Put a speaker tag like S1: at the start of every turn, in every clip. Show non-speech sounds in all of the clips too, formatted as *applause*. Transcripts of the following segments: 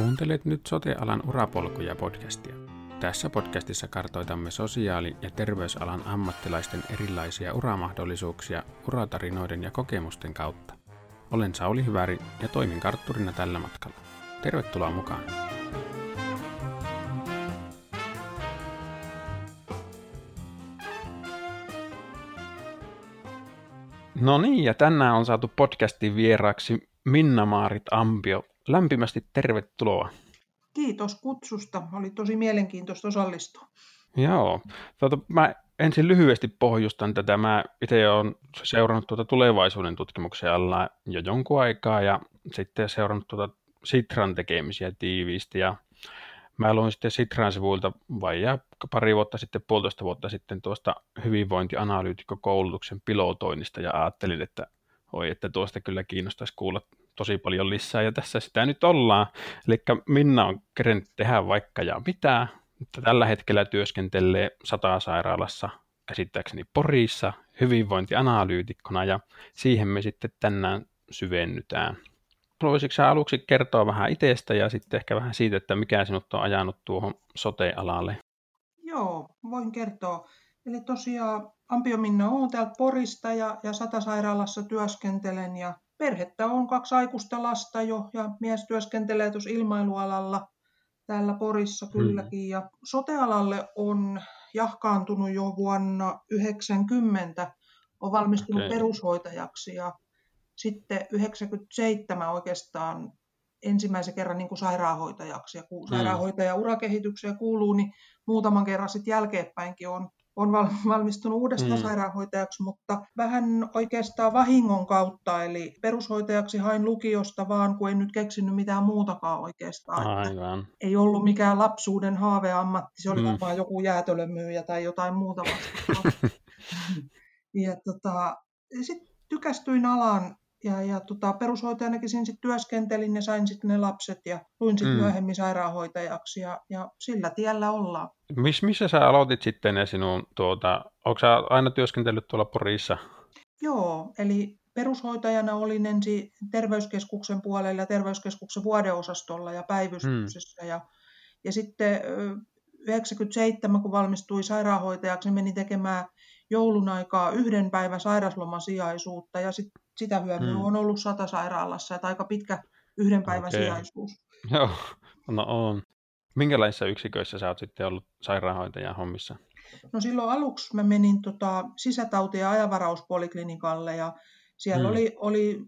S1: Kuuntelet nyt Sote-alan urapolkuja podcastia. Tässä podcastissa kartoitamme sosiaali- ja terveysalan ammattilaisten erilaisia uramahdollisuuksia uratarinoiden ja kokemusten kautta. Olen Sauli Hyväri ja toimin kartturina tällä matkalla. Tervetuloa mukaan! No niin, ja tänään on saatu podcastin vieraaksi Minna-Maarit Ampio. Lämpimästi tervetuloa.
S2: Kiitos kutsusta. Oli tosi mielenkiintoista osallistua.
S1: Joo. Tuota, mä ensin lyhyesti pohjustan tätä. Mä itse olen seurannut tuota tulevaisuuden tutkimuksen alla jo jonkun aikaa ja sitten seurannut tuota Sitran tekemisiä tiiviisti. Ja mä luin sitten Sitran sivuilta vajaa pari vuotta sitten, puolitoista vuotta sitten tuosta hyvinvointianalyytikkokoulutuksen pilotoinnista ja ajattelin, että oi, että tuosta kyllä kiinnostaisi kuulla tosi paljon lisää ja tässä sitä nyt ollaan. Eli Minna on kerennyt tehdä vaikka ja mitä, mutta tällä hetkellä työskentelee sata-sairaalassa käsittääkseni Porissa hyvinvointianalyytikkona ja siihen me sitten tänään syvennytään. Voisitko sä aluksi kertoa vähän itsestä ja sitten ehkä vähän siitä, että mikä sinut on ajanut tuohon sote-alalle?
S2: Joo, voin kertoa. Eli tosiaan Ampio Minna on täältä Porista ja, ja Satasairaalassa työskentelen ja perhettä on kaksi aikuista lasta jo ja mies työskentelee tuossa ilmailualalla täällä Porissa mm. kylläkin. Mm. Ja sotealalle on jahkaantunut jo vuonna 90, on valmistunut okay. perushoitajaksi ja sitten 97 oikeastaan ensimmäisen kerran niin kuin sairaanhoitajaksi. Ja kun mm. sairaanhoitaja urakehitykseen kuuluu, niin muutaman kerran sitten jälkeenpäinkin on on valmistunut uudestaan mm. sairaanhoitajaksi, mutta vähän oikeastaan vahingon kautta, eli perushoitajaksi hain lukiosta vaan, kun en nyt keksinyt mitään muutakaan oikeastaan.
S1: Aivan.
S2: Ei ollut mikään lapsuuden haaveammatti, se oli mm. vaan joku jäätölömyyjä tai jotain muuta vastaavaa. *laughs* ja tota, sitten tykästyin alaan ja, ja tota, perushoitajanakin siinä sitten työskentelin ja sain sitten ne lapset ja luin sitten mm. myöhemmin sairaanhoitajaksi ja, ja sillä tiellä ollaan.
S1: Mis, missä sä aloitit sitten ne sinun, tuota, onko sä aina työskentellyt tuolla Porissa?
S2: Joo, eli perushoitajana olin ensin terveyskeskuksen puolella ja terveyskeskuksen vuodeosastolla ja päivystyksessä. Mm. Ja, ja sitten 97, kun valmistui sairaanhoitajaksi, niin menin tekemään joulun aikaa yhden päivän sairaslomasijaisuutta ja sit, sitä hyötyä mm. on ollut sata sairaalassa, että aika pitkä yhden päivän okay. sijaisuus.
S1: Joo, *laughs* no on. Minkälaisissa yksiköissä sä oot sitten ollut sairaanhoitajan hommissa?
S2: No silloin aluksi mä menin tota, sisätauti- ja ajanvarauspoliklinikalle ja siellä mm. oli, oli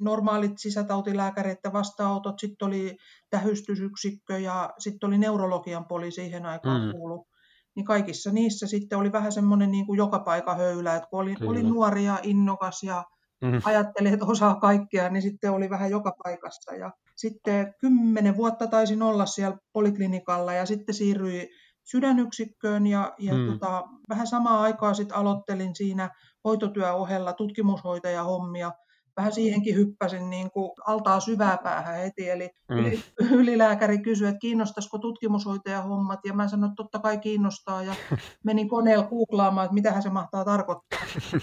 S2: normaalit sisätautilääkäreiden vastaanotot, sitten oli tähystysyksikkö ja sitten oli neurologian poli siihen aikaan mm. kuulu. Niin kaikissa niissä sitten oli vähän semmoinen niin kuin joka paikka höylä, että kun oli, oli nuori ja innokas ja mm. ajatteli, että osaa kaikkea, niin sitten oli vähän joka paikassa. Ja sitten kymmenen vuotta taisin olla siellä poliklinikalla ja sitten siirryin sydänyksikköön ja, ja mm. tota, vähän samaa aikaa sitten aloittelin siinä hoitotyöohella tutkimushoitajahommia. Vähän siihenkin hyppäsin niin kuin altaa syvää päähän heti, eli mm. ylilääkäri kysyi, että kiinnostaisiko tutkimushoitajahommat, ja mä sanoin, että totta kai kiinnostaa, ja *laughs* menin koneella googlaamaan, että mitä se mahtaa tarkoittaa.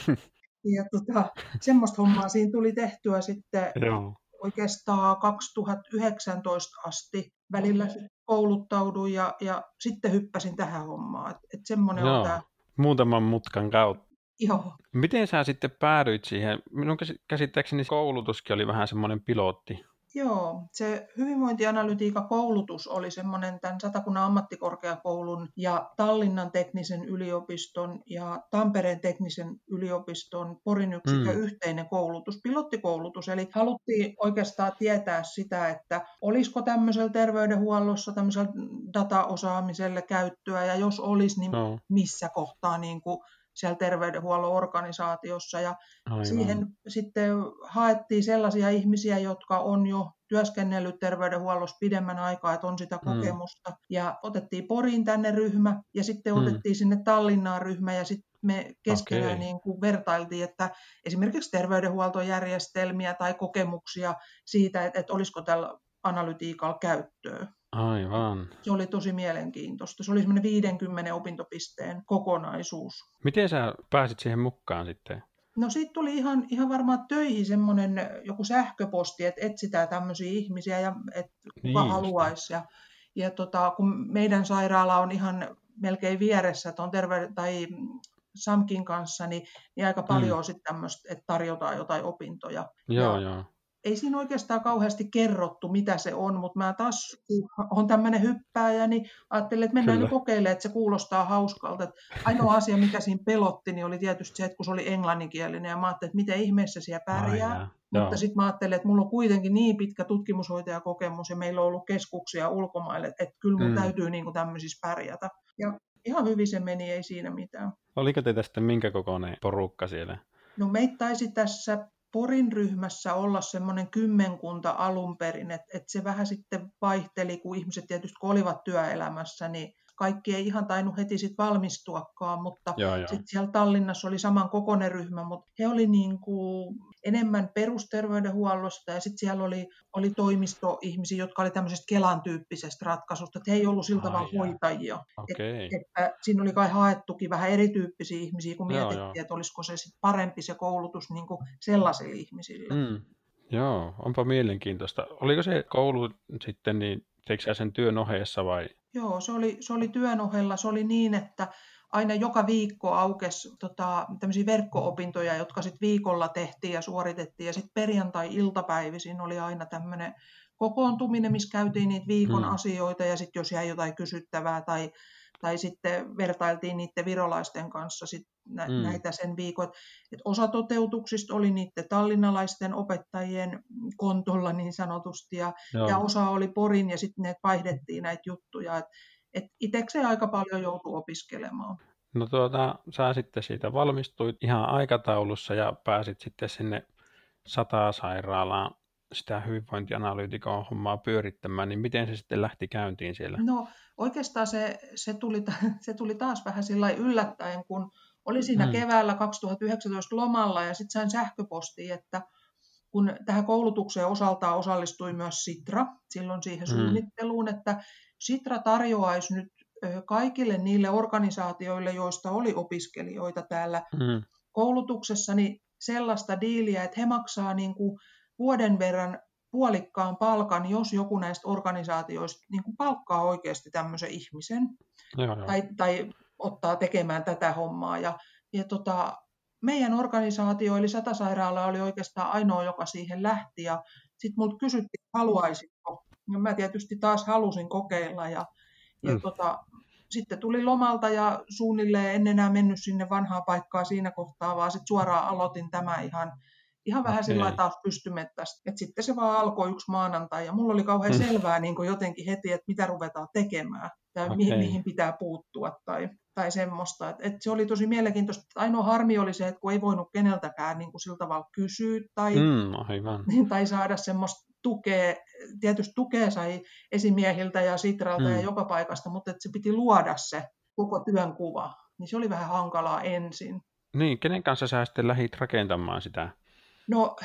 S2: *laughs* ja tota, semmoista hommaa siinä tuli tehtyä sitten Joo. oikeastaan 2019 asti. Välillä kouluttauduin ja, ja sitten hyppäsin tähän hommaan. Et, et semmoinen Joo. on tämä.
S1: Muutaman mutkan kautta.
S2: Joo.
S1: Miten sä sitten päädyit siihen? Minun käsittääkseni koulutuskin oli vähän semmoinen pilotti
S2: Joo, se hyvinvointianalytiikan koulutus oli semmoinen tämän Satakunnan ammattikorkeakoulun ja Tallinnan teknisen yliopiston ja Tampereen teknisen yliopiston Porin yksikön mm. yhteinen koulutus, pilottikoulutus. Eli haluttiin oikeastaan tietää sitä, että olisiko tämmöisellä terveydenhuollossa tämmöisellä dataosaamiselle käyttöä ja jos olisi, niin no. missä kohtaa niin kuin siellä terveydenhuollon organisaatiossa. Ja Aivan. siihen sitten haettiin sellaisia ihmisiä, jotka on jo työskennellyt terveydenhuollossa pidemmän aikaa, että on sitä mm. kokemusta. Mm. Ja otettiin Poriin tänne ryhmä ja sitten mm. otettiin sinne Tallinnaan ryhmä ja sitten me keskenään okay. niin kuin vertailtiin, että esimerkiksi terveydenhuoltojärjestelmiä tai kokemuksia siitä, että, että olisiko tällä analytiikalla käyttöä.
S1: Aivan.
S2: Se oli tosi mielenkiintoista. Se oli semmoinen 50 opintopisteen kokonaisuus.
S1: Miten sä pääsit siihen mukaan sitten?
S2: No siitä tuli ihan, ihan varmaan töihin semmoinen joku sähköposti, että etsitään tämmöisiä ihmisiä ja että kuka niin, haluaisi. Ja, ja tota, kun meidän sairaala on ihan melkein vieressä tuon terve- tai Samkin kanssa, niin, niin aika paljon mm. on sitten tämmöistä, että tarjotaan jotain opintoja.
S1: Joo, ja, joo
S2: ei siinä oikeastaan kauheasti kerrottu, mitä se on, mutta mä taas, kun on tämmöinen hyppääjä, niin ajattelin, että mennään nyt kokeilemaan, että se kuulostaa hauskalta. Että ainoa asia, mikä siinä pelotti, niin oli tietysti se, että kun se oli englanninkielinen, ja mä ajattelin, että miten ihmeessä siellä pärjää. Ai, mutta sitten mä ajattelin, että mulla on kuitenkin niin pitkä tutkimushoitajakokemus, ja meillä on ollut keskuksia ulkomaille, että kyllä mun mm. täytyy niin kuin tämmöisissä pärjätä. Ja ihan hyvin se meni, ei siinä mitään.
S1: Oliko teitä sitten minkä kokoinen porukka siellä?
S2: No meitä taisi tässä Porin ryhmässä olla semmoinen kymmenkunta alun perin, että et se vähän sitten vaihteli, kun ihmiset tietysti kun olivat työelämässä, niin kaikki ei ihan tainnut heti sit valmistuakaan, mutta sitten siellä Tallinnassa oli saman kokoinen ryhmä, mutta he oli niin kuin enemmän perusterveydenhuollosta ja sitten siellä oli, oli toimistoihmisiä, jotka oli tämmöisestä Kelan tyyppisestä ratkaisusta, että he ei ollut sillä tavalla hoitajia.
S1: Okay.
S2: Et, että siinä oli kai haettukin vähän erityyppisiä ihmisiä, kun mietittiin, joo, joo. että olisiko se sit parempi se koulutus niin kuin sellaisille ihmisille.
S1: Mm. Joo, onpa mielenkiintoista. Oliko se koulu sitten, niin teikö sen työn ohessa vai?
S2: Joo, se oli, se oli työn ohella. Se oli niin, että aina joka viikko aukesi tota, tämmöisiä verkko-opintoja, jotka sitten viikolla tehtiin ja suoritettiin. Ja sitten perjantai-iltapäivisin oli aina tämmöinen kokoontuminen, missä käytiin niitä viikon hmm. asioita ja sitten jos jäi jotain kysyttävää tai, tai sitten vertailtiin niiden virolaisten kanssa sit nä- hmm. näitä sen viikot. Et osa toteutuksista oli niiden tallinnalaisten opettajien kontolla niin sanotusti ja, ja osa oli Porin ja sitten ne vaihdettiin näitä juttuja. Et et itsekseen aika paljon joutuu opiskelemaan.
S1: No tuota, sä sitten siitä valmistuit ihan aikataulussa ja pääsit sitten sinne sata sairaalaan sitä hyvinvointianalyytikon hommaa pyörittämään, niin miten se sitten lähti käyntiin siellä?
S2: No oikeastaan se, se, tuli, *laughs* se tuli taas vähän sillä yllättäen, kun oli siinä hmm. keväällä 2019 lomalla ja sitten sain sähköpostia, että kun tähän koulutukseen osaltaan osallistui myös Sitra silloin siihen hmm. suunnitteluun, että Sitra tarjoaisi nyt kaikille niille organisaatioille, joista oli opiskelijoita täällä mm. koulutuksessa, niin sellaista diiliä, että he maksaa niin kuin vuoden verran puolikkaan palkan, jos joku näistä organisaatioista niin kuin palkkaa oikeasti tämmöisen ihmisen
S1: joo, joo.
S2: Tai, tai ottaa tekemään tätä hommaa. Ja, ja tota, meidän organisaatio, eli Satasairaala, oli oikeastaan ainoa, joka siihen lähti. Ja sitten minulta kysyttiin, haluaisitko ja mä tietysti taas halusin kokeilla ja, ja mm. tota, sitten tuli lomalta ja suunnilleen en enää mennyt sinne vanhaan paikkaan siinä kohtaa, vaan sitten suoraan aloitin tämä ihan, ihan vähän okay. sillä taas pystymettästä. Et sitten se vaan alkoi yksi maanantai ja mulla oli kauhean mm. selvää niin jotenkin heti, että mitä ruvetaan tekemään tai okay. mihin, mihin pitää puuttua tai, tai semmoista. Et, et se oli tosi mielenkiintoista. Ainoa harmi oli se, että kun ei voinut keneltäkään niin kuin sillä tavalla kysyä tai,
S1: mm, aivan. *laughs*
S2: tai saada semmoista tukea, tietysti tukea sai esimiehiltä ja Sitralta mm. ja joka paikasta, mutta että se piti luoda se koko työn kuva. Niin se oli vähän hankalaa ensin.
S1: Niin, kenen kanssa sä sitten lähdit rakentamaan sitä?
S2: No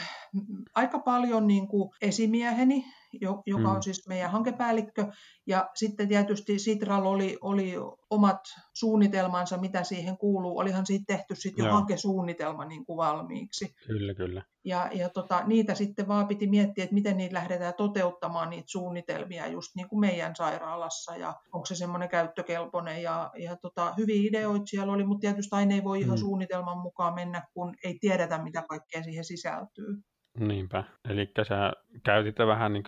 S2: aika paljon niin kuin esimieheni, joka mm. on siis meidän hankepäällikkö. Ja sitten tietysti Sitral oli, oli omat suunnitelmansa, mitä siihen kuuluu. Olihan siitä tehty sitten jo hankesuunnitelma niin kuin valmiiksi.
S1: Kyllä, kyllä.
S2: Ja, ja tota, niitä sitten vaan piti miettiä, että miten niitä lähdetään toteuttamaan, niitä suunnitelmia just niin kuin meidän sairaalassa. Ja onko se semmoinen käyttökelpoinen. Ja, ja tota, hyviä ideoita siellä oli, mutta tietysti aina ei voi ihan mm. suunnitelman mukaan mennä, kun ei tiedetä, mitä kaikkea siihen sisältyy.
S1: Niinpä. Eli sä käytit vähän niin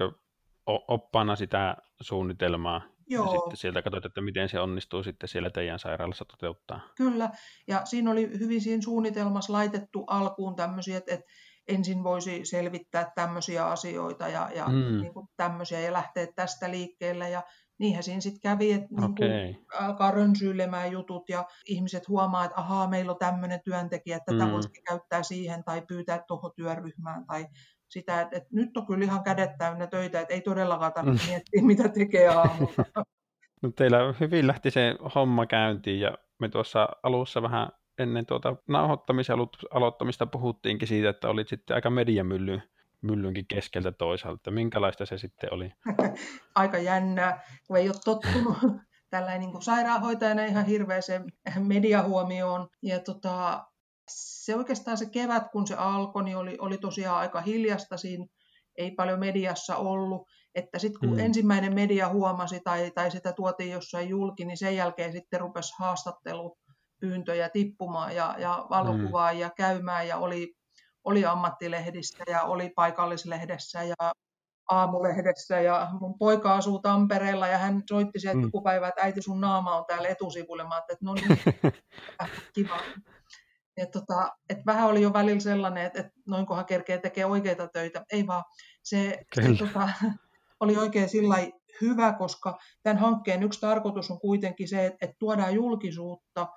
S1: oppana sitä suunnitelmaa Joo. ja sitten sieltä katsoit, että miten se onnistuu sitten siellä teidän sairaalassa toteuttaa.
S2: Kyllä, ja siinä oli hyvin siinä suunnitelmassa laitettu alkuun tämmöisiä, että, että ensin voisi selvittää tämmöisiä asioita ja, ja mm. niin kuin tämmöisiä ja lähteä tästä liikkeelle ja niinhän siinä sitten kävi, että okay. niin alkaa rönsyilemään jutut ja ihmiset huomaa, että ahaa, meillä on tämmöinen työntekijä, että tätä mm. voisi käyttää siihen tai pyytää tuohon työryhmään tai sitä, että, että nyt on kyllä ihan kädet täynnä töitä, että ei todellakaan tarvitse mm. miettiä, mitä tekee aamulla. *laughs*
S1: No teillä hyvin lähti se homma käyntiin ja me tuossa alussa vähän ennen tuota nauhoittamisen aloittamista puhuttiinkin siitä, että olit sitten aika mediamylly myllynkin keskeltä toisaalta. Minkälaista se sitten oli? *laughs*
S2: Aika jännää, kun ei ole tottunut *laughs* tällainen niin kuin sairaanhoitajana ihan hirveäseen mediahuomioon. Ja tota, se oikeastaan se kevät, kun se alkoi, niin oli, oli tosiaan aika hiljasta siinä, ei paljon mediassa ollut, että sitten kun mm. ensimmäinen media huomasi tai, tai sitä tuotiin jossain julki, niin sen jälkeen sitten rupesi haastattelupyyntöjä tippumaan ja, ja valokuvaajia mm. käymään ja oli, oli ammattilehdistä ja oli paikallislehdessä ja aamulehdessä ja mun poika asuu Tampereella ja hän soitti sieltä mm. joku päivä, että äiti sun naama on täällä etusivulle. Mä että no niin, *laughs* kiva. Et tota, et vähän oli jo välillä sellainen, että et noinkohan kerkee tekee oikeita töitä. Ei vaan, se, se tota, *laughs* oli oikein sillä hyvä, koska tämän hankkeen yksi tarkoitus on kuitenkin se, että, että tuodaan julkisuutta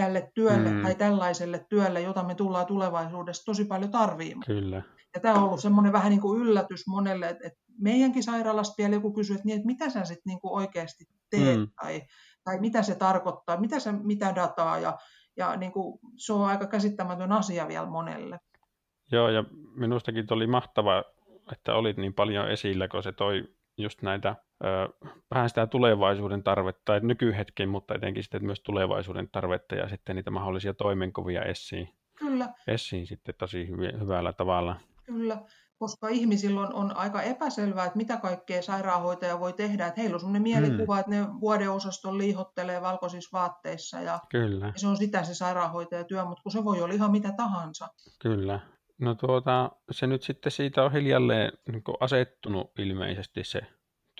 S2: tälle työlle mm. tai tällaiselle työlle, jota me tullaan tulevaisuudessa tosi paljon tarviimaan.
S1: Kyllä.
S2: Ja tämä on ollut semmoinen vähän niin kuin yllätys monelle, että, että meidänkin sairaalasta vielä joku kysyy, että, niin, että mitä sä sitten niin oikeasti teet mm. tai, tai mitä se tarkoittaa, mitä, sä, mitä dataa ja, ja niin kuin, se on aika käsittämätön asia vielä monelle.
S1: Joo, ja minustakin oli mahtavaa, että olit niin paljon esillä, kun se toi just näitä vähän sitä tulevaisuuden tarvetta, tai nykyhetken, mutta etenkin sitten myös tulevaisuuden tarvetta ja sitten niitä mahdollisia toimenkuvia esiin.
S2: Kyllä.
S1: Esiin sitten tosi hyvällä tavalla.
S2: Kyllä, koska ihmisillä on, on aika epäselvää, että mitä kaikkea sairaanhoitaja voi tehdä. Että heillä on sellainen mielikuva, mm. että ne vuodeosaston liihottelee valkoisissa vaatteissa ja,
S1: Kyllä. ja
S2: se on sitä se sairaanhoitajatyö, mutta kun se voi olla ihan mitä tahansa.
S1: Kyllä. No tuota, se nyt sitten siitä on hiljalleen niin asettunut ilmeisesti se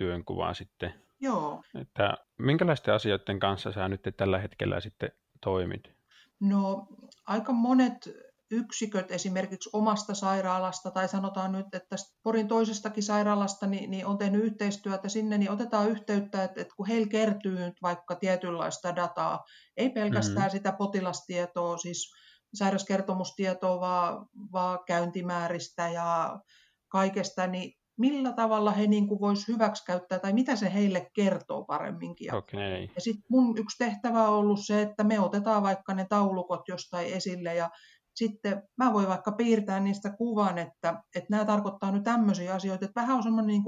S1: työnkuva sitten.
S2: Joo.
S1: Että minkälaisten asioiden kanssa sä nyt tällä hetkellä sitten toimit?
S2: No aika monet yksiköt esimerkiksi omasta sairaalasta tai sanotaan nyt, että Porin toisestakin sairaalasta niin, niin on tehnyt yhteistyötä sinne, niin otetaan yhteyttä, että, että kun heillä kertyy nyt vaikka tietynlaista dataa, ei pelkästään mm-hmm. sitä potilastietoa, siis sairauskertomustietoa, vaan, vaan käyntimääristä ja kaikesta, niin millä tavalla he niin voisivat hyväksikäyttää tai mitä se heille kertoo paremminkin.
S1: Okay.
S2: Ja sitten mun yksi tehtävä on ollut se, että me otetaan vaikka ne taulukot jostain esille ja sitten mä voin vaikka piirtää niistä kuvan, että, että nämä tarkoittaa nyt tämmöisiä asioita, että vähän on semmoinen niin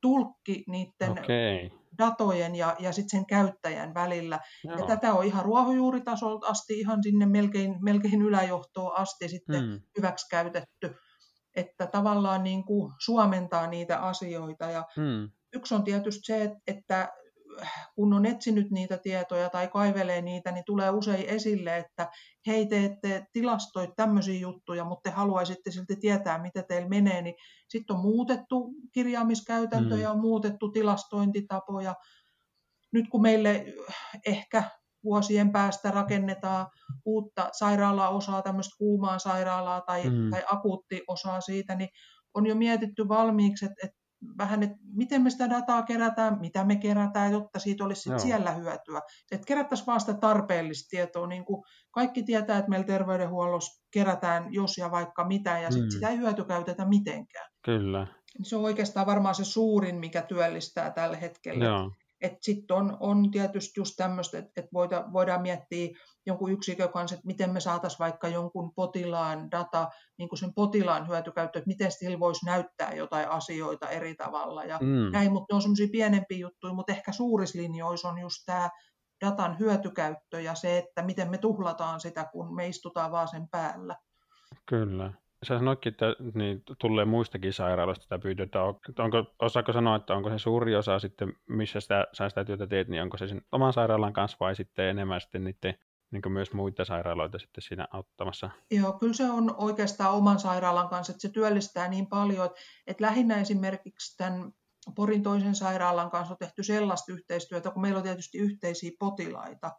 S2: tulkki niiden okay. datojen ja, ja sitten sen käyttäjän välillä. Joo. Ja tätä on ihan ruohonjuuritasolta asti ihan sinne melkein, melkein yläjohtoon asti sitten hmm. hyväksi käytetty, että tavallaan niin kuin suomentaa niitä asioita. Ja hmm. Yksi on tietysti se, että kun on etsinyt niitä tietoja tai kaivelee niitä, niin tulee usein esille, että hei, te ette tilastoi tämmöisiä juttuja, mutta te haluaisitte silti tietää, mitä teillä menee, niin sitten on muutettu kirjaamiskäytäntöjä, mm. on muutettu tilastointitapoja. Nyt kun meille ehkä vuosien päästä rakennetaan uutta sairaalaosaa, tämmöistä kuumaa sairaalaa tai, mm. tai akuuttiosaa siitä, niin on jo mietitty valmiiksi, että, että vähän, että miten me sitä dataa kerätään, mitä me kerätään, jotta siitä olisi sit siellä hyötyä. Että kerättäisiin vaan sitä tarpeellista tietoa. Niin kuin kaikki tietää, että meillä terveydenhuollossa kerätään jos ja vaikka mitä, ja sit mm. sitä ei hyötykäytetä mitenkään.
S1: Kyllä.
S2: Se on oikeastaan varmaan se suurin, mikä työllistää tällä hetkellä.
S1: Joo.
S2: Sitten on, on tietysti just tämmöistä, että et voida, voidaan miettiä jonkun yksikön kanssa, että miten me saataisiin vaikka jonkun potilaan data, niin kuin sen potilaan hyötykäyttö, että miten sillä voisi näyttää jotain asioita eri tavalla ja mm. näin, mutta ne on semmoisia pienempiä juttuja, mutta ehkä suurislinjoissa on just tämä datan hyötykäyttö ja se, että miten me tuhlataan sitä, kun me istutaan vaan sen päällä.
S1: Kyllä. Sä sanoitkin, että niin, tulee muistakin sairaaloista sitä pyydetään. Onko, osaako sanoa, että onko se suuri osa sitten, missä sitä, sä sitä työtä teet, niin onko se sen oman sairaalan kanssa vai sitten enemmän sitten niiden niin myös muita sairaaloita sitten siinä auttamassa?
S2: Joo, kyllä se on oikeastaan oman sairaalan kanssa, että se työllistää niin paljon, että lähinnä esimerkiksi tämän Porin toisen sairaalan kanssa on tehty sellaista yhteistyötä, kun meillä on tietysti yhteisiä potilaita,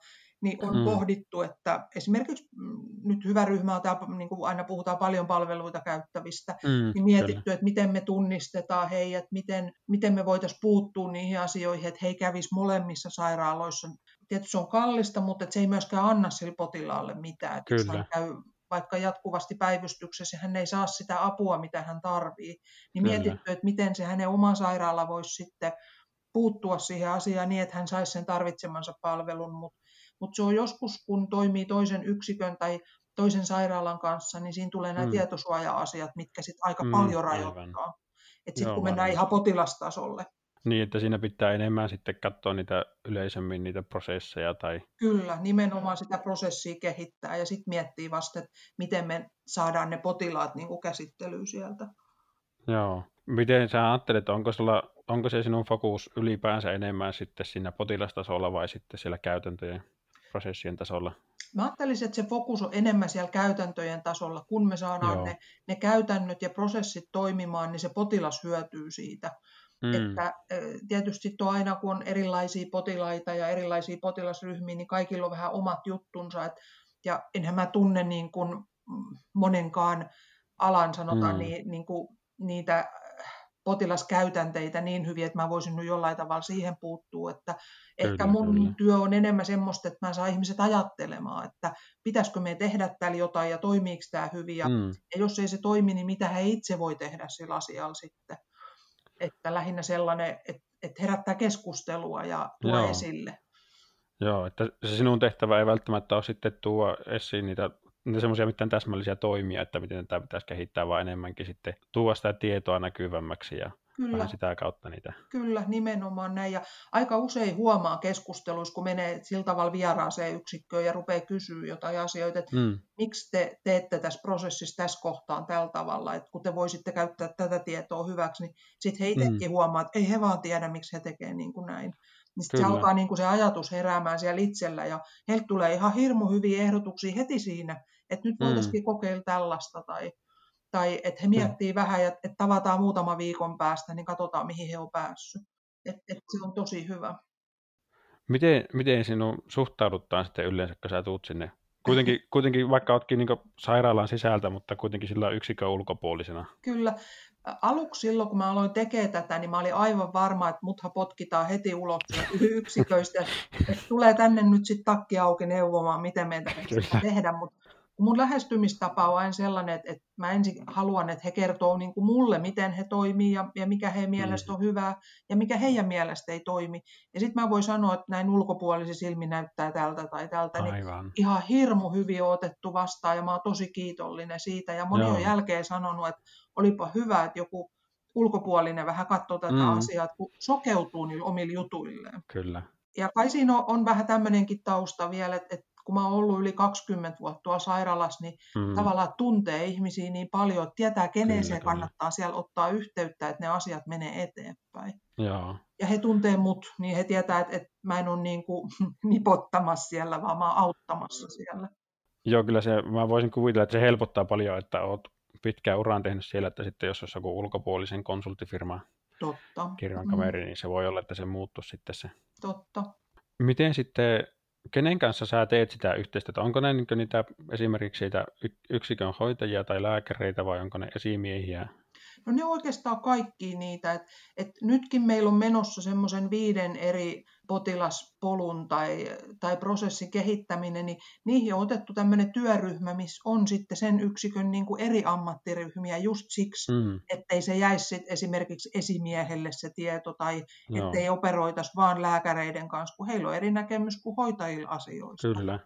S2: niin on mm. pohdittu, että esimerkiksi mm, nyt hyvä ryhmä on tämä, niin kuin aina puhutaan paljon palveluita käyttävistä, mm, niin mietitty, kyllä. että miten me tunnistetaan heidät, miten, miten me voitaisiin puuttua niihin asioihin, että he kävisi molemmissa sairaaloissa. Tietysti se on kallista, mutta se ei myöskään anna sille potilaalle mitään. Että kyllä. käy vaikka jatkuvasti päivystyksessä, hän ei saa sitä apua, mitä hän tarvii, niin Kyllä. mietitty, että miten se hänen oma sairaala voisi sitten puuttua siihen asiaan niin, että hän saisi sen tarvitsemansa palvelun, mutta mutta se on joskus, kun toimii toisen yksikön tai toisen sairaalan kanssa, niin siinä tulee nämä mm. tietosuoja-asiat, mitkä sitten aika mm, paljon rajoittaa. Että sitten kun mennään ihan potilastasolle.
S1: Niin, että siinä pitää enemmän sitten katsoa niitä yleisemmin niitä prosesseja tai...
S2: Kyllä, nimenomaan sitä prosessia kehittää ja sitten miettii vasta, että miten me saadaan ne potilaat niin kuin käsittelyyn sieltä.
S1: Joo. Miten sä ajattelet, onko, sulla, onko se sinun fokus ylipäänsä enemmän sitten siinä potilastasolla vai sitten siellä käytäntöjen prosessien tasolla?
S2: Mä ajattelisin, että se fokus on enemmän siellä käytäntöjen tasolla. Kun me saadaan ne, ne käytännöt ja prosessit toimimaan, niin se potilas hyötyy siitä. Mm. Että tietysti tuo aina, kun on erilaisia potilaita ja erilaisia potilasryhmiä, niin kaikilla on vähän omat juttunsa. Et, ja enhän mä tunne niin kuin monenkaan alan, sanotaan, mm. niin, niin kuin niitä potilaskäytänteitä niin hyvin, että mä voisin nyt jollain tavalla siihen puuttua, että kyllä, ehkä mun kyllä. työ on enemmän semmoista, että mä saan ihmiset ajattelemaan, että pitäisikö me tehdä täällä jotain ja toimiiko tämä hyvin, ja, mm. ja jos ei se toimi, niin mitä he itse voi tehdä sillä asialla sitten. Että lähinnä sellainen, että, että herättää keskustelua ja tuo Joo. esille.
S1: Joo, että se sinun tehtävä ei välttämättä ole sitten tuo esiin niitä semmoisia mitään täsmällisiä toimia, että miten tämä pitäisi kehittää, vaan enemmänkin sitten tuoda sitä tietoa näkyvämmäksi ja Kyllä. vähän sitä kautta niitä.
S2: Kyllä, nimenomaan näin. Ja aika usein huomaa keskusteluissa, kun menee sillä tavalla vieraaseen yksikköön ja rupeaa kysyä jotain asioita, että mm. miksi te teette tässä prosessissa tässä kohtaan tällä tavalla, että kun te voisitte käyttää tätä tietoa hyväksi, niin sitten he itsekin mm. huomaa, että ei he vaan tiedä, miksi he tekevät niin kuin näin. Niin sitten se alkaa niin kuin se ajatus heräämään siellä itsellä ja heiltä tulee ihan hirmu hyviä ehdotuksia heti siinä, että nyt voitaisiin mm. kokeilla tällaista tai, tai että he miettii mm. vähän ja että tavataan muutama viikon päästä, niin katsotaan mihin he on päässyt. Että et se on tosi hyvä.
S1: Miten, miten sinun suhtauduttaan sitten yleensä, kun sä tuut sinne? Kuitenkin, *laughs* kuitenkin vaikka oletkin niin sairaalan sisältä, mutta kuitenkin sillä yksikön ulkopuolisena.
S2: Kyllä aluksi silloin, kun mä aloin tekemään tätä, niin mä olin aivan varma, että mutha potkitaan heti ulos *laughs* yksiköistä, että tulee tänne nyt sitten takki auki neuvomaan, miten meitä pitää tehdä, mutta mun lähestymistapa on aina sellainen, että, että mä ensin haluan, että he kertoo niin kuin mulle, miten he toimii ja, ja mikä heidän mielestä on hyvää ja mikä heidän mielestä ei toimi. Ja sitten mä voin sanoa, että näin ulkopuolisen silmi näyttää tältä tai tältä. Niin ihan hirmu hyvin on otettu vastaan ja mä oon tosi kiitollinen siitä. Ja moni Joo. on jälkeen sanonut, että olipa hyvä, että joku ulkopuolinen vähän katsoo tätä mm. asiaa, kun sokeutuu niillä omille jutuilleen.
S1: Kyllä.
S2: Ja kai siinä on, on vähän tämmöinenkin tausta vielä, että, että kun mä oon ollut yli 20 vuotta tuolla sairaalassa, niin mm. tavallaan tuntee ihmisiä niin paljon, että tietää, kenen se kannattaa siellä ottaa yhteyttä, että ne asiat menee eteenpäin.
S1: Joo.
S2: Ja he tuntee mut, niin he tietää, että, että mä en ole niin kuin *laughs* nipottamassa siellä, vaan mä oon auttamassa siellä.
S1: Joo, kyllä se, mä voisin kuvitella, että se helpottaa paljon, että oot pitkään uraan tehnyt siellä, että sitten jos olisi joku ulkopuolisen konsulttifirma
S2: Totta.
S1: kirjan mm. kaveri, mm. niin se voi olla, että se muuttuu sitten se.
S2: Totta.
S1: Miten sitten, kenen kanssa sä teet sitä yhteistyötä? Onko ne niin niitä esimerkiksi yksikön hoitajia tai lääkäreitä vai onko ne esimiehiä?
S2: No ne oikeastaan kaikki niitä, että et nytkin meillä on menossa semmoisen viiden eri potilaspolun tai, tai prosessin kehittäminen, niin niihin on otettu tämmöinen työryhmä, missä on sitten sen yksikön niin kuin eri ammattiryhmiä just siksi, mm. ettei se jäisi sit esimerkiksi esimiehelle se tieto tai Joo. ettei operoitaisi vaan lääkäreiden kanssa, kun heillä on eri näkemys kuin hoitajilla asioista.
S1: Kyllä.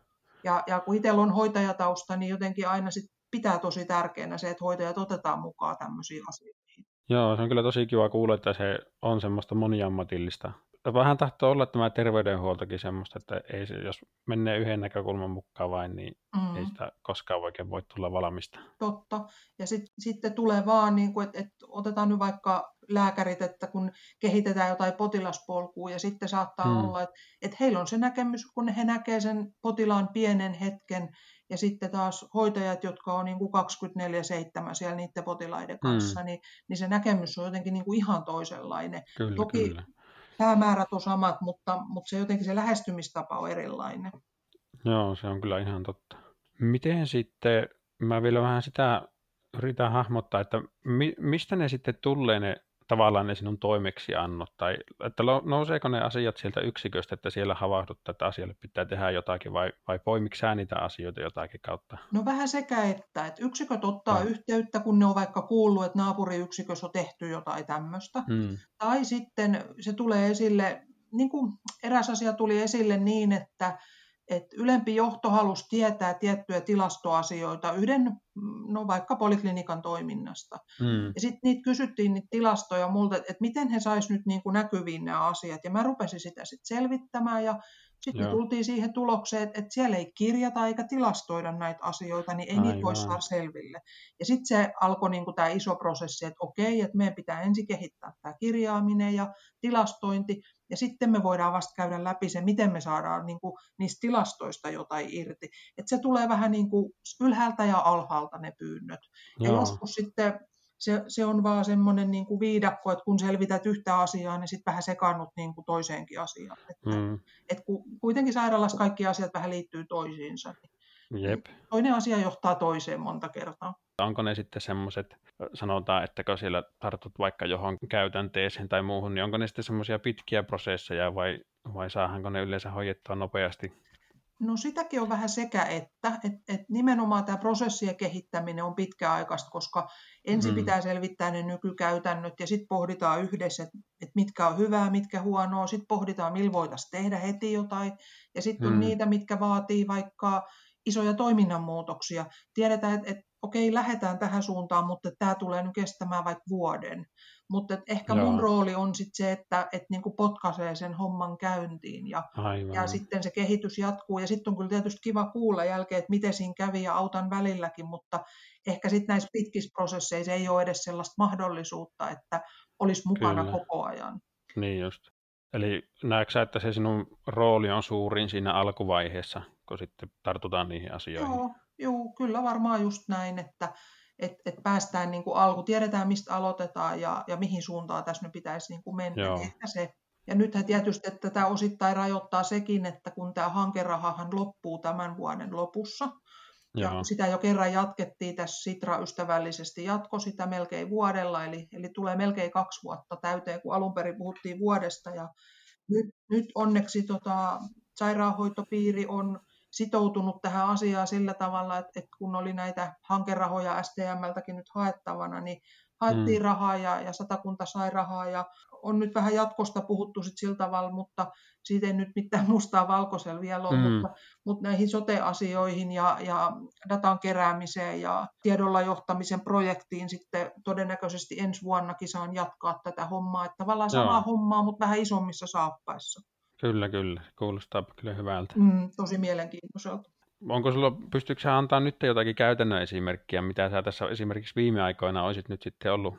S2: Ja, ja kun itsellä on hoitajatausta, niin jotenkin aina sit pitää tosi tärkeänä se, että hoitajat otetaan mukaan tämmöisiin asioihin.
S1: Joo, se on kyllä tosi kiva kuulla, että se on semmoista moniammatillista. Vähän tahtoo olla tämä terveydenhuoltokin semmoista, että ei se, jos menee yhden näkökulman mukaan vain, niin mm. ei sitä koskaan oikein voi tulla valmista.
S2: Totta. Ja sit, sitten tulee vaan, niin kuin, että, että otetaan nyt vaikka lääkärit, että kun kehitetään jotain potilaspolkua ja sitten saattaa mm. olla, että, että heillä on se näkemys, kun he näkee sen potilaan pienen hetken ja sitten taas hoitajat, jotka on niin kuin 24-7 siellä niiden potilaiden hmm. kanssa, mm. niin, niin se näkemys on jotenkin niin kuin ihan toisenlainen.
S1: Kyllä,
S2: Toki
S1: kyllä.
S2: päämäärät on samat, mutta, mutta se jotenkin se lähestymistapa on erilainen.
S1: Joo, se on kyllä ihan totta. Miten sitten, mä vielä vähän sitä yritän hahmottaa, että mi, mistä ne sitten tulee ne tavallaan ne sinun toimeksiannot, tai että nouseeko ne asiat sieltä yksiköstä, että siellä havahduttaa, että asialle pitää tehdä jotakin, vai, vai poimiko sä niitä asioita jotakin kautta?
S2: No vähän sekä että, että yksiköt ottaa no. yhteyttä, kun ne on vaikka kuullut, että naapuriyksikössä on tehty jotain tämmöistä, hmm. tai sitten se tulee esille, niin kuin eräs asia tuli esille niin, että et ylempi johto halusi tietää tiettyjä tilastoasioita yhden, no vaikka poliklinikan toiminnasta. Mm. Ja sitten niitä kysyttiin niitä tilastoja multa, että miten he sais nyt niin kuin näkyviin nämä asiat. Ja mä rupesin sitä sitten selvittämään ja sitten me tultiin siihen tulokseen, että, että siellä ei kirjata eikä tilastoida näitä asioita, niin ei Aivan. niitä voi saada selville. Ja sitten se alkoi niin tämä iso prosessi, että okei, että meidän pitää ensin kehittää tämä kirjaaminen ja tilastointi, ja sitten me voidaan vasta käydä läpi se, miten me saadaan niin kuin, niistä tilastoista jotain irti. Että se tulee vähän niin kuin ylhäältä ja alhaalta ne pyynnöt. Joo. Ja joskus sitten se, se on vaan semmoinen niin kuin viidakko, että kun selvität yhtä asiaa, niin sitten vähän sekannut niin kuin toiseenkin asiaan. Että, mm. että kuitenkin sairaalassa kaikki asiat vähän liittyy toisiinsa. Niin Jep. Toinen asia johtaa toiseen monta kertaa.
S1: Onko ne sitten semmoiset, sanotaan, että kun siellä tartut vaikka johon käytänteeseen tai muuhun, niin onko ne sitten semmoisia pitkiä prosesseja vai, vai saahanko ne yleensä hoidettua nopeasti?
S2: No sitäkin on vähän sekä että, että et nimenomaan tämä prosessien kehittäminen on pitkäaikaista, koska ensin mm. pitää selvittää ne nykykäytännöt ja sitten pohditaan yhdessä, että et mitkä on hyvää, mitkä huonoa, sitten pohditaan, millä voitaisiin tehdä heti jotain ja sitten on mm. niitä, mitkä vaatii vaikka isoja toiminnan muutoksia. Tiedetään, että, että okei, lähdetään tähän suuntaan, mutta tämä tulee nyt kestämään vaikka vuoden. Mutta ehkä Joo. mun rooli on sitten se, että et niinku potkaisee sen homman käyntiin ja, ja sitten se kehitys jatkuu. Ja sitten on kyllä tietysti kiva kuulla jälkeen, että miten siinä kävi ja autan välilläkin, mutta ehkä sitten näissä pitkissä prosesseissa ei ole edes sellaista mahdollisuutta, että olisi mukana kyllä. koko ajan.
S1: Niin just. Eli näetkö että se sinun rooli on suurin siinä alkuvaiheessa, kun sitten tartutaan niihin asioihin?
S2: Joo, joo kyllä varmaan just näin, että et, et päästään niin kuin alku, tiedetään mistä aloitetaan ja, ja mihin suuntaan tässä nyt pitäisi niin kuin mennä. Joo. Ehkä se. Ja nythän tietysti että tätä osittain rajoittaa sekin, että kun tämä hankerahahan loppuu tämän vuoden lopussa, ja sitä jo kerran jatkettiin tässä Sitra ystävällisesti, jatko sitä melkein vuodella, eli, eli tulee melkein kaksi vuotta täyteen, kun alun perin puhuttiin vuodesta. Ja nyt, nyt onneksi tota, sairaanhoitopiiri on sitoutunut tähän asiaan sillä tavalla, että, että kun oli näitä hankerahoja STMltäkin nyt haettavana, niin haettiin mm. rahaa ja, ja satakunta sai rahaa ja on nyt vähän jatkosta puhuttu sit sillä tavalla, mutta siitä ei nyt mitään mustaa valkoisella vielä ole, mm. mutta, mutta näihin sote-asioihin ja, ja datan keräämiseen ja tiedolla johtamisen projektiin sitten todennäköisesti ensi vuonnakin saan jatkaa tätä hommaa, että tavallaan Joo. samaa hommaa, mutta vähän isommissa saappaissa.
S1: Kyllä, kyllä. Kuulostaa kyllä hyvältä.
S2: Mm, tosi mielenkiintoiselta.
S1: Onko sulla, pystyykö sä antaa nyt jotakin käytännön esimerkkiä, mitä sä tässä esimerkiksi viime aikoina olisit nyt sitten ollut,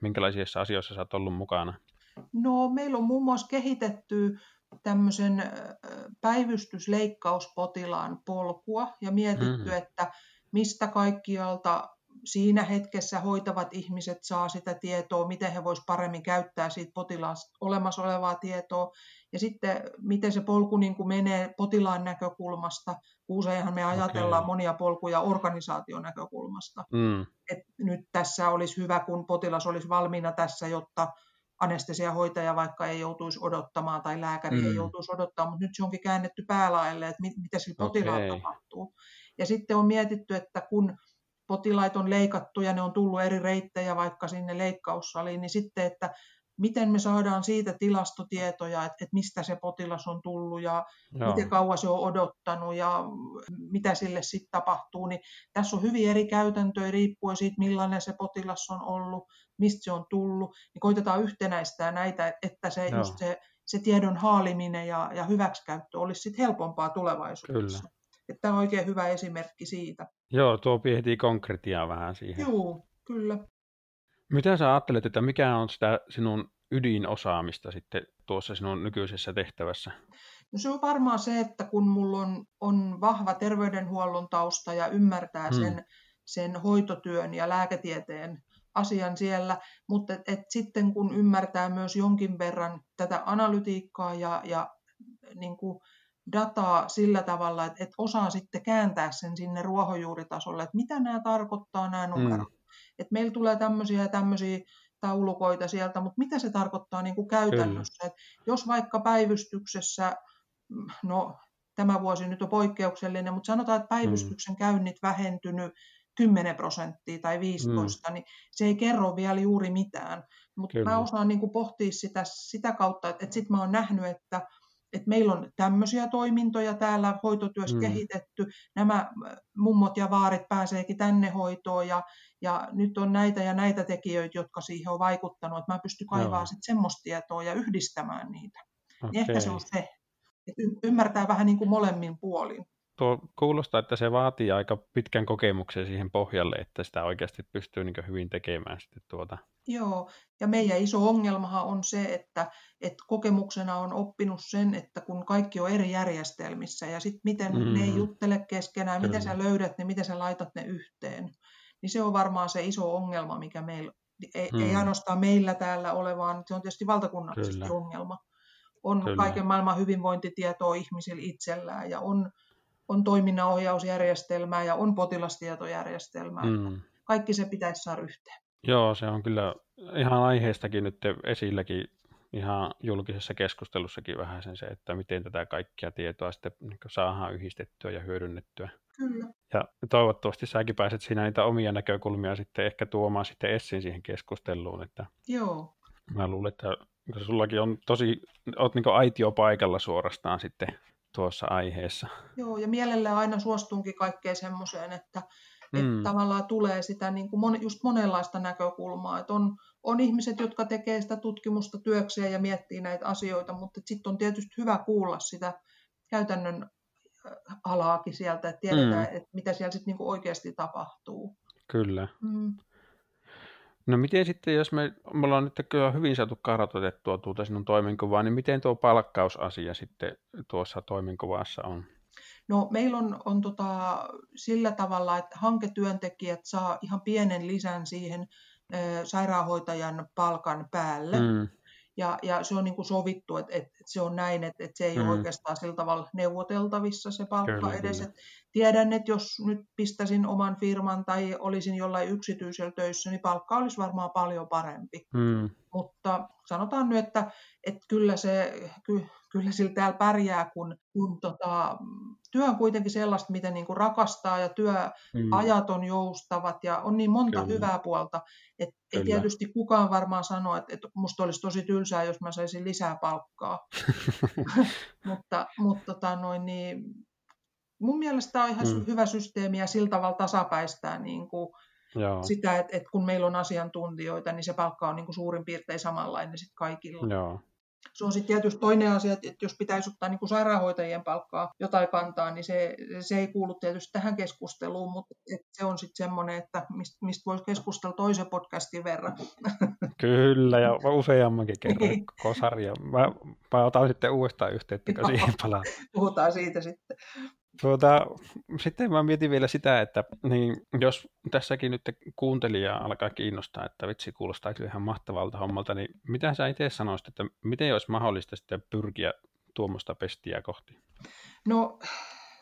S1: minkälaisissa asioissa sä oot ollut mukana?
S2: No meillä on muun muassa kehitetty tämmöisen päivystysleikkauspotilaan polkua ja mietitty, mm. että mistä kaikkialta siinä hetkessä hoitavat ihmiset saa sitä tietoa, miten he voisivat paremmin käyttää siitä potilaasta olemassa olevaa tietoa ja sitten miten se polku niin kuin menee potilaan näkökulmasta. Useinhan me ajatellaan okay. monia polkuja organisaation näkökulmasta. Mm. Et nyt tässä olisi hyvä, kun potilas olisi valmiina tässä, jotta anestesiahoitaja vaikka ei joutuisi odottamaan tai lääkäri mm. ei joutuisi odottamaan, mutta nyt se onkin käännetty päälaelle, että mit, mitä sillä potilaalla okay. tapahtuu. Ja sitten on mietitty, että kun potilaita on leikattu ja ne on tullut eri reittejä vaikka sinne leikkaussaliin, niin sitten, että miten me saadaan siitä tilastotietoja, että, että mistä se potilas on tullut ja Joo. miten kauan se on odottanut ja mitä sille sitten tapahtuu. Niin tässä on hyvin eri käytäntöjä riippuen siitä, millainen se potilas on ollut, mistä se on tullut. Niin koitetaan yhtenäistää näitä, että se, just se, se tiedon haaliminen ja, ja hyväksikäyttö olisi sitten helpompaa tulevaisuudessa. Kyllä. Että tämä on oikein hyvä esimerkki siitä.
S1: Joo, tuo heti konkretiaa vähän siihen.
S2: Joo, kyllä.
S1: Mitä sä ajattelet, että mikä on sitä sinun ydinosaamista sitten tuossa sinun nykyisessä tehtävässä?
S2: No se on varmaan se, että kun mulla on, on vahva terveydenhuollon tausta ja ymmärtää hmm. sen, sen hoitotyön ja lääketieteen asian siellä, mutta et, et sitten kun ymmärtää myös jonkin verran tätä analytiikkaa ja, ja niin kuin dataa sillä tavalla, että, että osaa sitten kääntää sen sinne ruohonjuuritasolle, että mitä nämä tarkoittaa nämä numerot. Hmm että meillä tulee tämmöisiä ja tämmöisiä taulukoita sieltä, mutta mitä se tarkoittaa niin kuin käytännössä? Et jos vaikka päivystyksessä, mm, no tämä vuosi nyt on poikkeuksellinen, mutta sanotaan, että päivystyksen käynnit vähentynyt 10 prosenttia tai 15, mm. niin se ei kerro vielä juuri mitään. Mutta mä osaan niin kuin pohtia sitä, sitä kautta, että, että sitten mä oon nähnyt, että että meillä on tämmöisiä toimintoja täällä hoitotyössä mm. kehitetty, nämä mummot ja vaarit pääseekin tänne hoitoon ja, ja nyt on näitä ja näitä tekijöitä, jotka siihen on vaikuttanut, että mä pystyn kaivaa sitten semmoista tietoa ja yhdistämään niitä. Okay. Niin ehkä se on se, että ymmärtää vähän niin kuin molemmin puolin
S1: tuo kuulostaa, että se vaatii aika pitkän kokemuksen siihen pohjalle, että sitä oikeasti pystyy niin hyvin tekemään sitten tuota.
S2: Joo, ja meidän iso ongelmahan on se, että, että kokemuksena on oppinut sen, että kun kaikki on eri järjestelmissä ja sitten miten mm. ne ei juttele keskenään, Kyllä. miten sä löydät ne, miten sä laitat ne yhteen, niin se on varmaan se iso ongelma, mikä meillä, ei, mm. ei ainoastaan meillä täällä ole, vaan se on tietysti valtakunnallisesti Kyllä. ongelma. On Kyllä. kaiken maailman hyvinvointitietoa ihmisillä itsellään ja on on toiminnanohjausjärjestelmää ja on potilastietojärjestelmää. Mm. Kaikki se pitäisi saada yhteen.
S1: Joo, se on kyllä ihan aiheestakin nyt esilläkin ihan julkisessa keskustelussakin vähän sen se, että miten tätä kaikkia tietoa sitten niin saadaan yhdistettyä ja hyödynnettyä.
S2: Kyllä.
S1: Ja toivottavasti säkin pääset siinä niitä omia näkökulmia sitten ehkä tuomaan sitten esiin siihen keskusteluun. Että
S2: Joo.
S1: Mä luulen, että sullakin on tosi, oot niin aitio paikalla suorastaan sitten tuossa aiheessa.
S2: Joo, ja mielellään aina suostunkin kaikkeen semmoiseen, että, mm. että tavallaan tulee sitä niin kuin mon, just monenlaista näkökulmaa. Että on, on ihmiset, jotka tekee sitä tutkimusta työkseen ja miettii näitä asioita, mutta sitten on tietysti hyvä kuulla sitä käytännön äh, alaakin sieltä, että tiedetään, mm. että mitä siellä sitten niin oikeasti tapahtuu.
S1: Kyllä. Mm. No miten sitten, jos me, me ollaan nyt kyllä hyvin saatu kartoitettua tuota sinun toimenkuvaa, niin miten tuo palkkausasia sitten tuossa toimenkuvassa on?
S2: No meillä on, on tota, sillä tavalla, että hanketyöntekijät saa ihan pienen lisän siihen sairaanhoitajan palkan päälle. Mm. Ja, ja se on niin kuin sovittu, että, että se on näin, että, että se ei mm. ole oikeastaan sillä tavalla neuvoteltavissa se palkka kyllä, edes. Kyllä. tiedän, että jos nyt pistäisin oman firman tai olisin jollain yksityisellä töissä, niin palkka olisi varmaan paljon parempi. Mm. Mutta sanotaan nyt, että, että kyllä, se, ky, kyllä sillä täällä pärjää, kun, kun tota, työ on kuitenkin sellaista, mitä niin kuin rakastaa ja työajat mm. on joustavat ja on niin monta kyllä. hyvää puolta, että ei tietysti kukaan varmaan sano, että, että musta olisi tosi tylsää, jos mä saisin lisää palkkaa. *laughs* mutta mutta tota noin, niin, mun mielestä tämä on ihan mm. hyvä systeemi ja sillä tavalla tasapäistää niin kuin, Joo. sitä, että, että kun meillä on asiantuntijoita, niin se palkka on niin kuin suurin piirtein samanlainen sit kaikilla.
S1: Joo.
S2: Se on sitten tietysti toinen asia, että jos pitäisi ottaa niin kuin sairaanhoitajien palkkaa jotain kantaa, niin se, se ei kuulu tietysti tähän keskusteluun, mutta se on sitten semmoinen, että mistä mist voisi keskustella toisen podcastin verran.
S1: Kyllä, ja useammankin kerran niin. koko sarja. Mä, mä otan sitten uudestaan yhteyttä, kun siihen palaa.
S2: Puhutaan siitä sitten.
S1: Tuota, sitten mä mietin vielä sitä, että niin, jos tässäkin nyt kuuntelija alkaa kiinnostaa, että vitsi kuulostaa ihan mahtavalta hommalta, niin mitä sä itse sanoisit, että miten olisi mahdollista sitten pyrkiä tuommoista pestiä kohti?
S2: No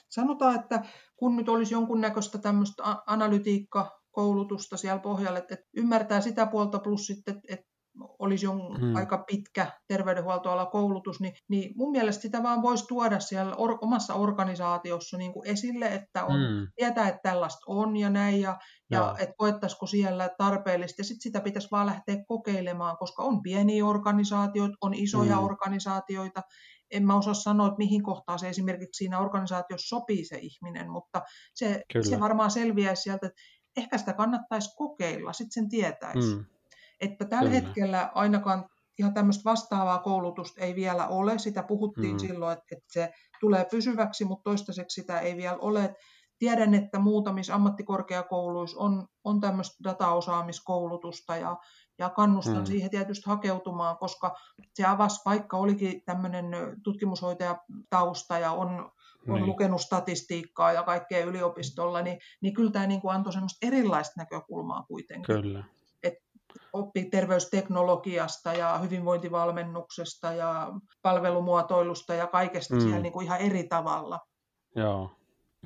S2: sanotaan, että kun nyt olisi jonkunnäköistä tämmöistä analytiikka koulutusta siellä pohjalle, että ymmärtää sitä puolta plus sitten, että olisi jo hmm. aika pitkä terveydenhuoltoala koulutus, niin, niin mun mielestä sitä vaan voisi tuoda siellä or, omassa organisaatiossa niin kuin esille, että on, hmm. tietää, että tällaista on ja näin, ja, ja että koettaisiko siellä tarpeellista, ja sitten sitä pitäisi vaan lähteä kokeilemaan, koska on pieniä organisaatioita, on isoja hmm. organisaatioita, en mä osaa sanoa, että mihin kohtaan se esimerkiksi siinä organisaatiossa sopii se ihminen, mutta se, se varmaan selviäisi sieltä, että ehkä sitä kannattaisi kokeilla, sitten sen tietäisi. Hmm. Että tällä Kyllä. hetkellä ainakaan ihan tämmöistä vastaavaa koulutusta ei vielä ole. Sitä puhuttiin mm. silloin, että, että se tulee pysyväksi, mutta toistaiseksi sitä ei vielä ole. Tiedän, että muutamissa ammattikorkeakouluissa on, on tämmöistä dataosaamiskoulutusta ja, ja kannustan mm. siihen tietysti hakeutumaan, koska se avasi, vaikka olikin tämmöinen tutkimushoitajatausta ja on, on niin. lukenut statistiikkaa ja kaikkea yliopistolla, niin, niin kyllä tämä niin kuin antoi semmoista erilaista näkökulmaa kuitenkin.
S1: Kyllä
S2: oppi terveysteknologiasta ja hyvinvointivalmennuksesta ja palvelumuotoilusta ja kaikesta mm. siellä niin kuin ihan eri tavalla.
S1: Joo.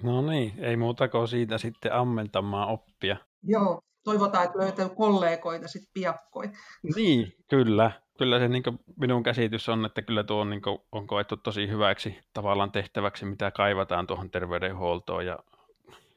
S1: No niin, ei muuta kuin siitä sitten ammentamaan oppia.
S2: Joo, toivotaan, että löytyy kollegoita sitten piakkoin.
S1: Niin, kyllä. Kyllä se niin minun käsitys on, että kyllä tuo on, niin kuin, on koettu tosi hyväksi tavallaan tehtäväksi, mitä kaivataan tuohon terveydenhuoltoon ja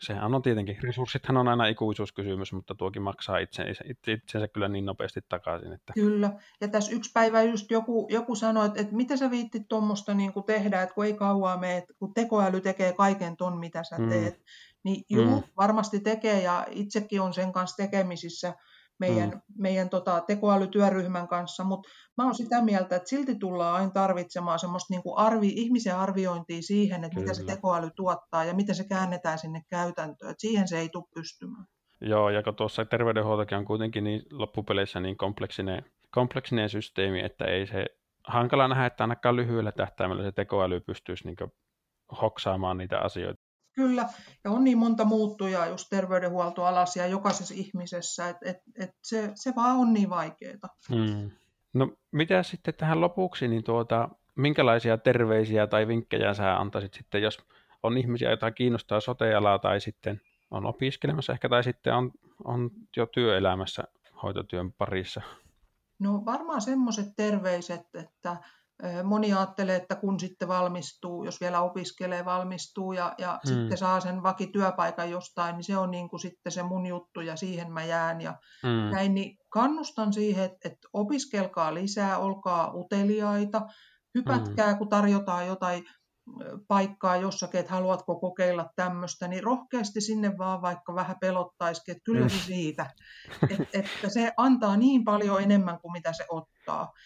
S1: sehän on tietenkin, resurssithan on aina ikuisuuskysymys, mutta tuokin maksaa itse, itse, itsensä kyllä niin nopeasti takaisin. Että...
S2: Kyllä, ja tässä yksi päivä just joku, joku sanoi, että, että mitä sä viittit tuommoista niin tehdä, että kun ei kauaa mene, että kun tekoäly tekee kaiken ton, mitä sä mm. teet, mm. niin juu, mm. varmasti tekee, ja itsekin on sen kanssa tekemisissä, meidän, mm. meidän tota, tekoälytyöryhmän kanssa, mutta mä oon sitä mieltä, että silti tullaan aina tarvitsemaan semmoista niin kuin arvi, ihmisen arviointia siihen, että Kyllä. mitä se tekoäly tuottaa ja miten se käännetään sinne käytäntöön. että siihen se ei tule pystymään.
S1: Joo, ja kun tuossa terveydenhuoltokin on kuitenkin niin loppupeleissä niin kompleksinen, kompleksinen systeemi, että ei se hankala nähdä, että ainakaan lyhyellä tähtäimellä se tekoäly pystyisi niin hoksaamaan niitä asioita.
S2: Kyllä, ja on niin monta muuttujaa just terveydenhuoltoalassa ja jokaisessa ihmisessä, että et, et se, se vaan on niin vaikeaa. Hmm.
S1: No mitä sitten tähän lopuksi, niin tuota, minkälaisia terveisiä tai vinkkejä sä antaisit sitten, jos on ihmisiä, joita kiinnostaa sotealaa tai sitten on opiskelemassa ehkä tai sitten on, on jo työelämässä hoitotyön parissa?
S2: No varmaan semmoiset terveiset, että Moni ajattelee, että kun sitten valmistuu, jos vielä opiskelee, valmistuu ja, ja hmm. sitten saa sen vakityöpaikan jostain, niin se on niin kuin sitten se mun juttu ja siihen mä jään. Ja hmm. näin, niin kannustan siihen, että, että opiskelkaa lisää, olkaa uteliaita, hypätkää, hmm. kun tarjotaan jotain paikkaa jossakin, että haluatko kokeilla tämmöistä, niin rohkeasti sinne vaan vaikka vähän pelottaisikin, että kyllä se siitä. Et, että se antaa niin paljon enemmän kuin mitä se ottaa.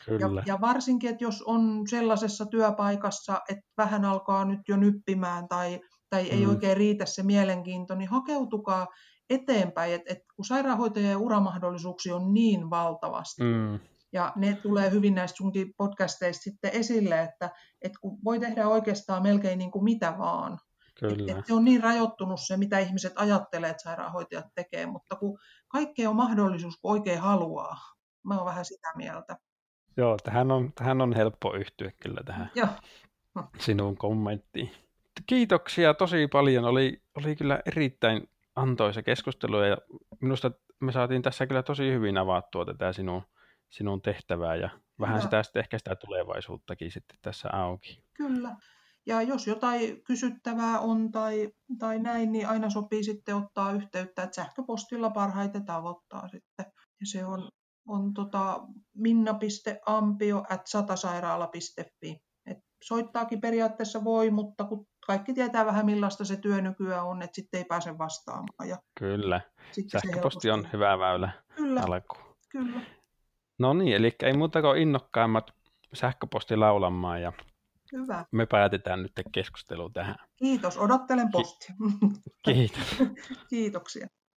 S2: Ja, ja varsinkin, että jos on sellaisessa työpaikassa, että vähän alkaa nyt jo nyppimään tai, tai ei mm. oikein riitä se mielenkiinto, niin hakeutukaa eteenpäin, että et kun sairaanhoitajien uramahdollisuuksia on niin valtavasti, mm. Ja ne tulee hyvin näistä sunkin podcasteista sitten esille, että, että kun voi tehdä oikeastaan melkein niin kuin mitä vaan. Kyllä. Että se on niin rajoittunut se, mitä ihmiset ajattelee, että sairaanhoitajat tekee, mutta kun kaikkea on mahdollisuus, kun oikein haluaa. Mä oon vähän sitä mieltä.
S1: Joo, tähän on, tähän on helppo yhtyä kyllä tähän Joo. sinun kommenttiin. Kiitoksia tosi paljon. Oli, oli kyllä erittäin antoisa keskustelu ja minusta me saatiin tässä kyllä tosi hyvin avattua tätä sinun sinun tehtävää ja vähän Kyllä. sitä sitten ehkä sitä tulevaisuuttakin sitten tässä auki.
S2: Kyllä. Ja jos jotain kysyttävää on tai, tai näin, niin aina sopii sitten ottaa yhteyttä, että sähköpostilla parhaiten tavoittaa sitten. Ja se on, on tota minna.ampio at satasairaala.fi. Et soittaakin periaatteessa voi, mutta kun kaikki tietää vähän millaista se työ nykyään on, että sitten ei pääse vastaamaan. Ja
S1: Kyllä. Sähköposti on hyvä väylä
S2: Kyllä. alkuun. Kyllä.
S1: No niin, eli ei muuta kuin innokkaimmat sähköposti laulamaan ja
S2: Hyvä.
S1: me päätetään nyt keskustelu tähän.
S2: Kiitos, odottelen postia. *laughs*
S1: Kiitos.
S2: Kiitoksia.